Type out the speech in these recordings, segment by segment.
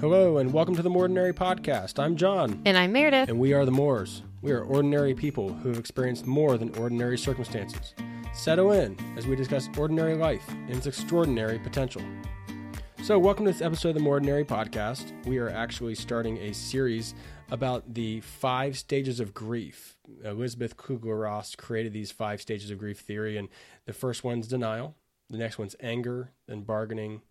Hello, and welcome to the Ordinary Podcast. I'm John, And I'm Meredith. and we are the Moors. We are ordinary people who have experienced more than ordinary circumstances. Settle in as we discuss ordinary life and its extraordinary potential. So, welcome to this episode of the Ordinary Podcast. We are actually starting a series about the five stages of grief. Elisabeth Kubler Ross created these five stages of grief theory, and the first one's denial, the next one's anger, then bargaining,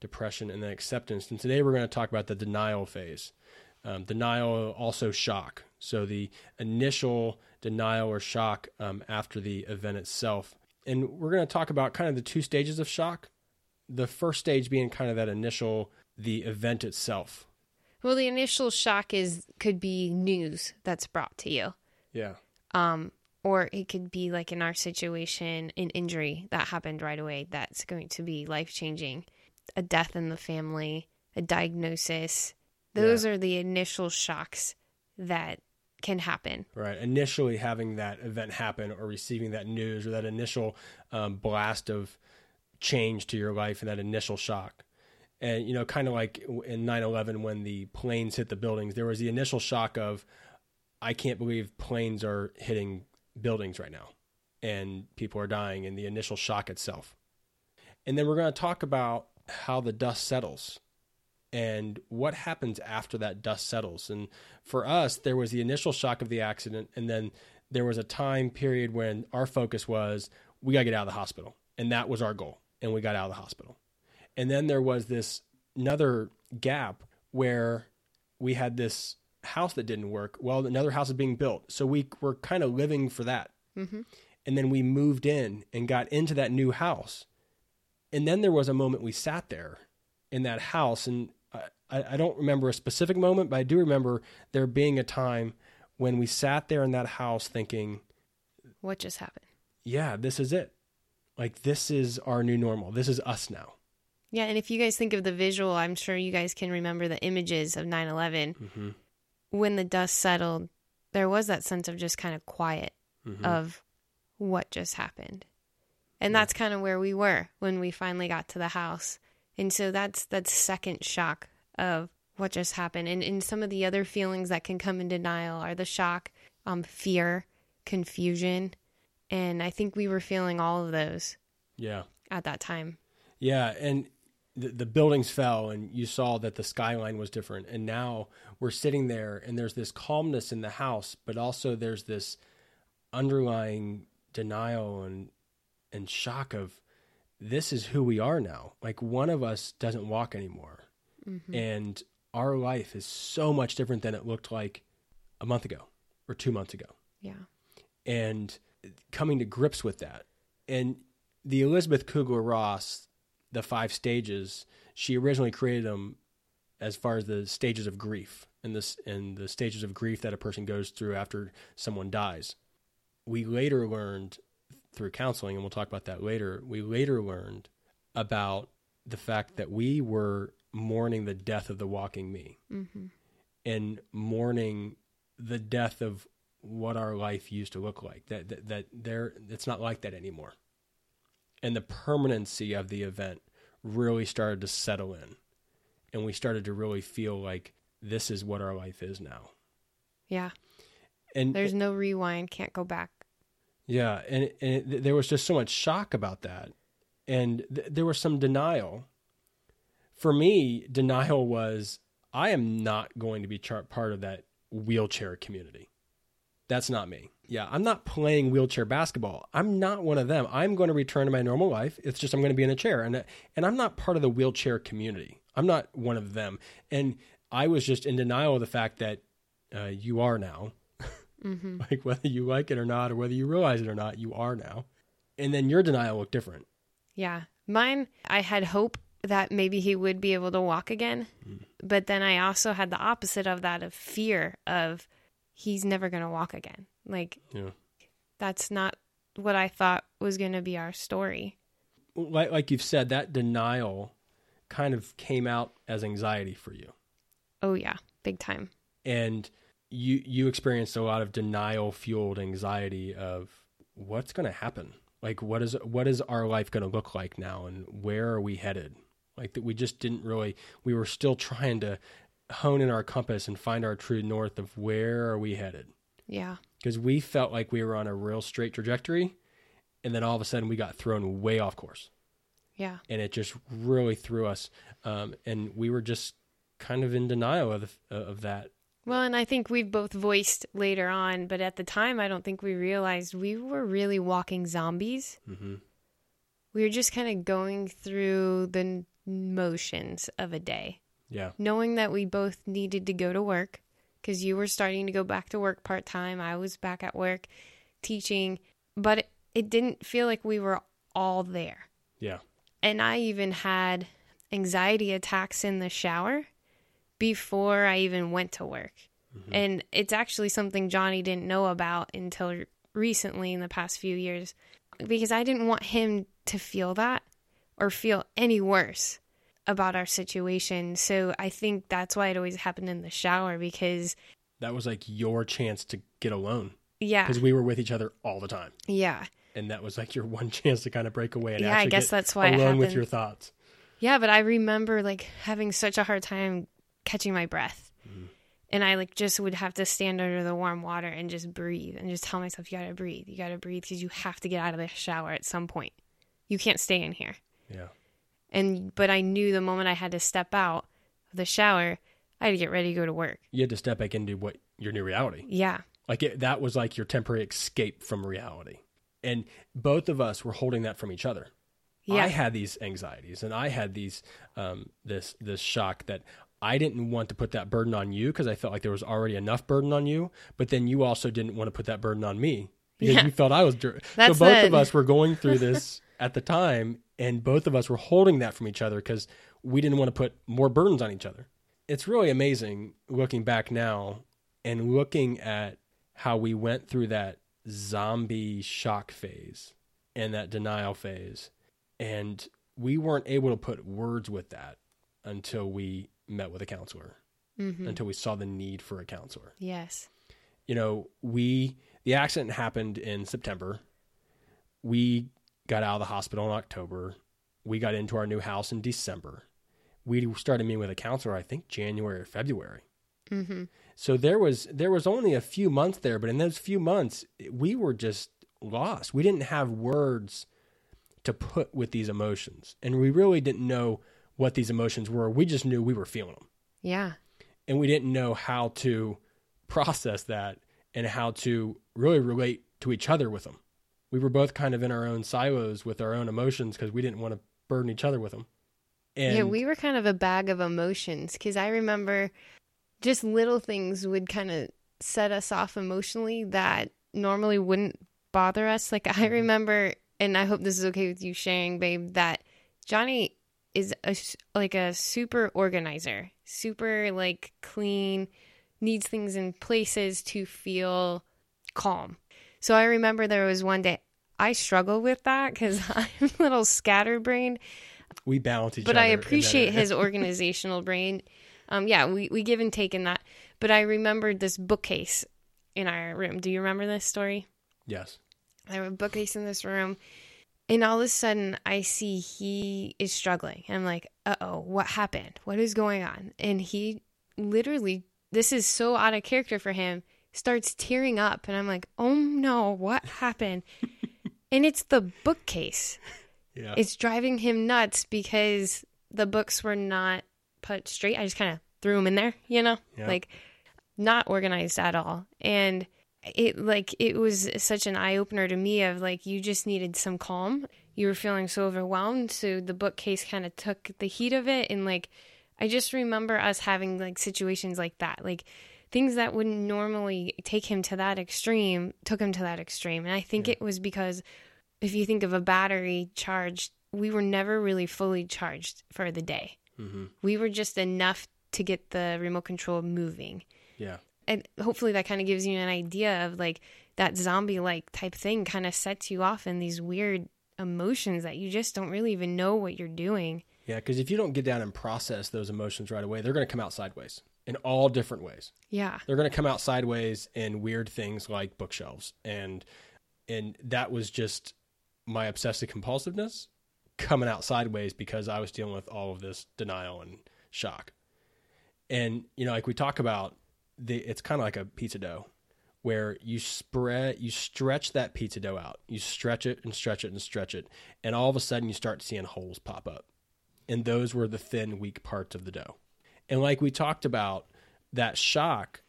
depression, and then acceptance. And today we're going to talk about the denial phase. Um, denial, also shock. So the initial denial or shock um, after the event itself. And we're going to talk about kind of the two stages of shock. The first stage being kind of that initial, the event itself. Well, the initial shock is could be news that's brought to you. Yeah. Um or it could be like in our situation an injury that happened right away that's going to be life-changing. A death in the family, a diagnosis. Those are the initial shocks that can happen. Right. Initially having that event happen or receiving that news or that initial um, blast of change to your life and that initial shock. And, you know, kind of like in 9 11 when the planes hit the buildings, there was the initial shock of, I can't believe planes are hitting buildings right now and people are dying and the initial shock itself. And then we're going to talk about how the dust settles and what happens after that dust settles. And for us, there was the initial shock of the accident, and then there was a time period when our focus was we got to get out of the hospital, and that was our goal, and we got out of the hospital. And then there was this another gap where we had this house that didn't work. Well, another house is being built, so we were kind of living for that. Mm-hmm. And then we moved in and got into that new house. And then there was a moment we sat there in that house, and I, I don't remember a specific moment, but I do remember there being a time when we sat there in that house thinking, What just happened? yeah, this is it. Like, this is our new normal. This is us now. Yeah, and if you guys think of the visual, I'm sure you guys can remember the images of 9/11. Mm-hmm. When the dust settled, there was that sense of just kind of quiet Mm-hmm. of what just happened. And that's kind of where we were when we finally got to the house. And so that's that second shock of what just happened. And, and some of the other feelings that can come in denial are the shock, um, fear, confusion. And I think we were feeling all of those yeah. at that time. Yeah, and the, the buildings fell, and you saw that the skyline was different. And now we're sitting there, and there's this calmness in the house, but also there's this underlying denial and and shock of this is who we are now. Like one of us doesn't walk anymore, Mm-hmm. and our life is so much different than it looked like a month ago or two months ago Yeah. and coming to grips with that. And the Elisabeth Kubler Ross, the five stages, she originally created them as far as the stages of grief and this and the stages of grief that a person goes through after someone dies. We later learned through counseling, and we'll talk about that later. We later learned about the fact that we were mourning the death of the walking me Mm-hmm. and mourning the death of what our life used to look like. That that, that there it's not like that anymore. And the permanency of the event really started to settle in. And we started to really feel like this is what our life is now. Yeah. And There's no rewind, can't go back. Yeah, and, and it, there was just so much shock about that. And th- there was some denial. For me, denial was I am not going to be part of that wheelchair community. That's not me. Yeah, I'm not playing wheelchair basketball. I'm not one of them. I'm going to return to my normal life. It's just I'm going to be in a chair and and I'm not part of the wheelchair community. I'm not one of them. And I was just in denial of the fact that uh, you are now. Mm-hmm. like whether you like it or not or whether you realize it or not, you are now. And then your denial looked different. Yeah. Mine, I had hope that maybe he would be able to walk again. But then I also had the opposite of that of fear of he's never going to walk again. Like, Yeah. that's not what I thought was going to be our story. Like like you've said, that denial kind of came out as anxiety for you. Oh, yeah. Big time. and you you experienced a lot of denial fueled anxiety of what's going to happen like what is what is our life going to look like now and where are we headed Like that we just didn't really we were still trying to hone in our compass and find our true north of where are we headed. Yeah. Because we felt like we were on a real straight trajectory and then all of a sudden we got thrown way off course. Yeah. And it just really threw us. Um, and we were just kind of in denial of, the, of that. Well, and I think we've both voiced later on, but at the time, I don't think we realized we were really walking zombies. Mm-hmm. We were just kind of going through the motions of a day, Yeah. knowing that we both needed to go to work because you were starting to go back to work part time. I was back at work teaching, but it, it didn't feel like we were all there. Yeah. And I even had anxiety attacks in the shower before I even went to work. Mm-hmm. And it's actually something Johnny didn't know about until recently in the past few years because I didn't want him to feel that or feel any worse about our situation. So I think that's why it always happened in the shower because, That was like your chance to get alone yeah, because we were with each other all the time. yeah. And that was like your one chance to kind of break away and Yeah, I guess get that's why alone with your thoughts. Yeah, but I remember like having such a hard time catching my breath. And I like just would have to stand under the warm water and just breathe and just tell myself, you gotta breathe, you gotta breathe because you have to get out of the shower at some point. You can't stay in here. Yeah. And, but I knew the moment I had to step out of the shower, I had to get ready to go to work. You had to step back into what your new reality. Yeah. Like it, that was like your temporary escape from reality. And both of us were holding that from each other. Yeah. I had these anxieties and I had these um, this this shock that I didn't want to put that burden on you because I felt like there was already enough burden on you, but then you also didn't want to put that burden on me because Yeah. you felt I was dir- so both it. of us were going through this at the time and both of us were holding that from each other because we didn't want to put more burdens on each other. It's really amazing looking back now and looking at how we went through that zombie shock phase and that denial phase and we weren't able to put words with that until we met with a counselor Mm-hmm. until we saw the need for a counselor Yes. you know we the accident happened in september we got out of the hospital in october we got into our new house in december we started meeting with a counselor i think january or february Mm-hmm. so there was there was only a few months there, but in those few months we were just lost. We didn't have words to put with these emotions, and we really didn't know what these emotions were. We just knew we were feeling them, Yeah. and we didn't know how to process that and how to really relate to each other with them. We were both kind of in our own silos with our own emotions because we didn't want to burden each other with them. And yeah, we were kind of a bag of emotions because I remember just little things would kind of set us off emotionally that normally wouldn't bother us. Like I mm-hmm. remember, and I hope this is okay with you sharing, babe, that Johnny is a, like a super organizer, super like clean, needs things in places to feel calm. So I remember there was one day I struggle with that because I'm a little scatterbrained we balance each but other. But I appreciate his organizational brain. Um, yeah, we, we give and take in that. But I remembered this bookcase in our room. Do you remember this story? yes. I have a bookcase in this room, and all of a sudden I see he is struggling. I'm like, uh oh, what happened? What is going on? And he literally, this is so out of character for him, starts tearing up. And I'm like, oh no, what happened? and it's the bookcase Yeah. it's driving him nuts because the books were not put straight. I just kind of threw them in there, you know, Yeah. like not organized at all. And it like it was such an eye opener to me of like you just needed some calm. You were feeling so overwhelmed, so the bookcase kind of took the heat of it. And like I just remember us having like situations like that, like things that wouldn't normally take him to that extreme took him to that extreme. And I think it was because if you think of a battery charged, we were never really fully charged for the day. hmm We were just enough to get the remote control moving. Yeah. And hopefully that kind of gives you an idea of like that zombie like type thing kind of sets you off in these weird emotions that you just don't really even know what you're doing. Yeah, because if you don't get down and process those emotions right away, they're going to come out sideways in all different ways. Yeah. They're going to come out sideways in weird things like bookshelves, and and that was just my obsessive compulsiveness coming out sideways because I was dealing with all of this denial and shock. And you know, like we talk about, the it's kind of like a pizza dough, where you spread, you stretch that pizza dough out, you stretch it and stretch it and stretch it, and all of a sudden you start seeing holes pop up, and those were the thin, weak parts of the dough. And like we talked about, that shock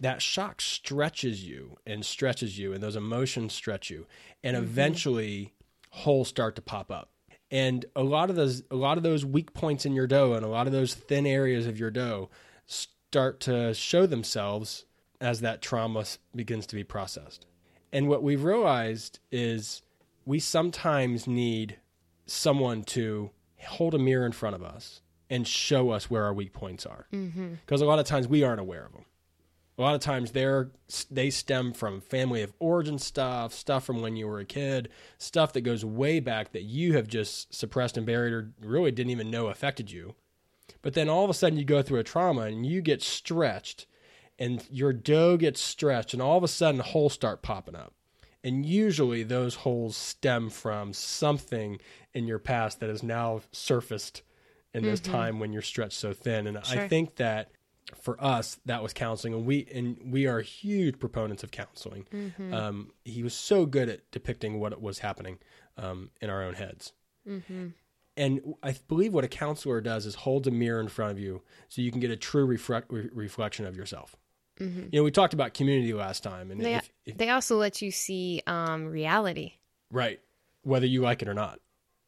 that shock stretches you and stretches you and those emotions stretch you and Mm-hmm. eventually holes start to pop up and a lot of those a lot of those weak points in your dough and a lot of those thin areas of your dough start to show themselves as that trauma begins to be processed. And what we've realized is we sometimes need someone to hold a mirror in front of us and show us where our weak points are. Mm-hmm. Because a lot of times we aren't aware of them a lot of times they're they stem from family of origin stuff stuff from when you were a kid stuff that goes way back that you have just suppressed and buried or really didn't even know affected you but then all of a sudden you go through a trauma and you get stretched and your dough gets stretched and all of a sudden holes start popping up. And usually those holes stem from something in your past that has now surfaced in this time when you're stretched so thin. And i think that for us that was counseling. And we and we are huge proponents of counseling. Um, he was so good at depicting what was happening um, in our own heads and i believe what a counselor does is holds a mirror in front of you so you can get a true refre- re- reflection of yourself you know we talked about community last time and They if, if, they also let you see um, reality. right whether you like it or not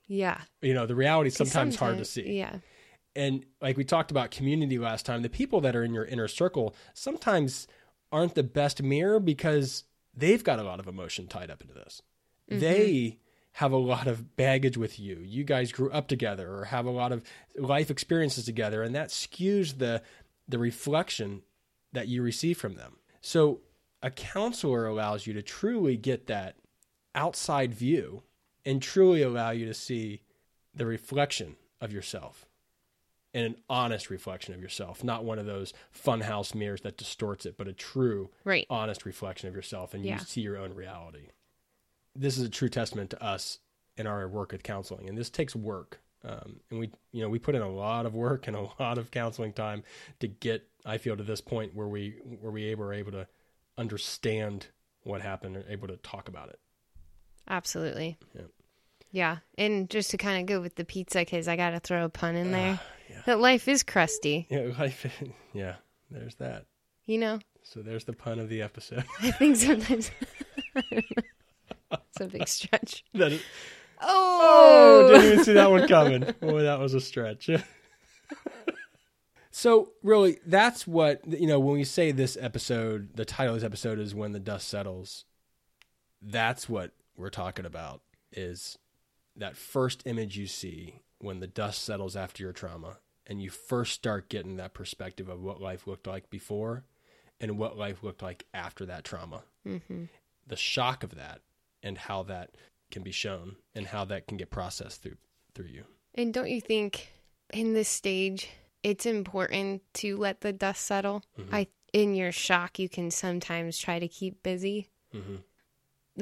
Yeah. you know the reality is 'Cause sometimes hard to see Yeah. and like we talked about community last time, the people that are in your inner circle sometimes aren't the best mirror because they've got a lot of emotion tied up into this. They have a lot of baggage with you. You guys grew up together or have a lot of life experiences together, and that skews the the reflection that you receive from them. So a counselor allows you to truly get that outside view and truly allow you to see the reflection of yourself and an honest reflection of yourself, not one of those funhouse mirrors that distorts it, but a true, Right. honest reflection of yourself, and Yeah. you see your own reality. This is a true testament to us in our work with counseling, and this takes work. Um, and we, you know, we put in a lot of work and a lot of counseling time to get, I feel, to this point where we where we were able to understand what happened and able to talk about it. Absolutely. Yeah. Yeah. And just to kind of go with the pizza, because I got to throw a pun in there. yeah. That life is crusty, Yeah, life. Yeah, there's that. you know? So there's the pun of the episode. I think sometimes. It's a big stretch. that is, Oh! oh, didn't even see that one coming. Boy, that was a stretch. so really, that's what you know when we say this episode. The title of this episode is "When the Dust Settles." That's what we're talking about. Is that first image you see when the dust settles after your trauma, and you first start getting that perspective of what life looked like before, and what life looked like after that trauma. hmm the shock of that and how that can be shown and how that can get processed through through you. And don't you think in this stage it's important to let the dust settle? Mm-hmm. I in your shock you can sometimes try to keep busy Mm-hmm.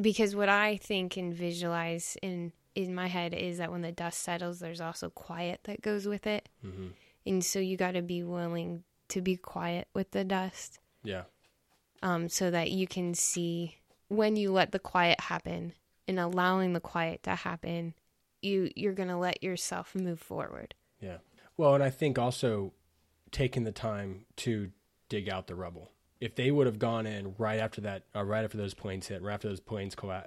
because what I think and visualize in in my head is that when the dust settles there's also quiet that goes with it. Mm-hmm. And so you got to be willing to be quiet with the dust Yeah, um so that you can see when you let the quiet happen and allowing the quiet to happen you you're going to let yourself move forward. yeah. Well, and I think also taking the time to dig out the rubble. If they would have gone in right after that, uh, right after those planes hit, right after those planes uh,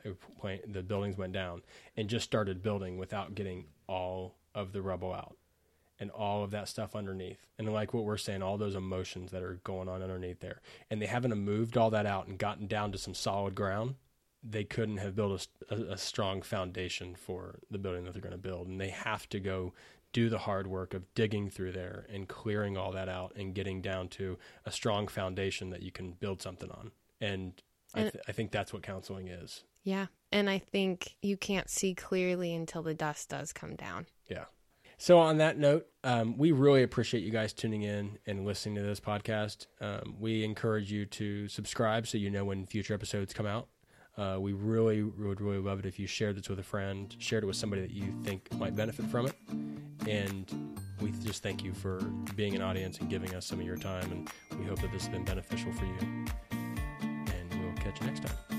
the buildings went down, and just started building without getting all of the rubble out and all of that stuff underneath, and like what we're saying, all those emotions that are going on underneath there, and they haven't moved all that out and gotten down to some solid ground, they couldn't have built a, a, a strong foundation for the building that they're going to build, and they have to go do the hard work of digging through there and clearing all that out and getting down to a strong foundation that you can build something on. And I, th- I think that's what counseling is. Yeah. And I think you can't see clearly until the dust does come down. Yeah. So on that note, um, we really appreciate you guys tuning in and listening to this podcast. Um, we encourage you to subscribe so you know when future episodes come out. Uh, we really would really love it if you shared this with a friend, shared it with somebody that you think might benefit from it. And we just thank you for being an audience and giving us some of your time. And we hope that this has been beneficial for you. And we'll catch you next time.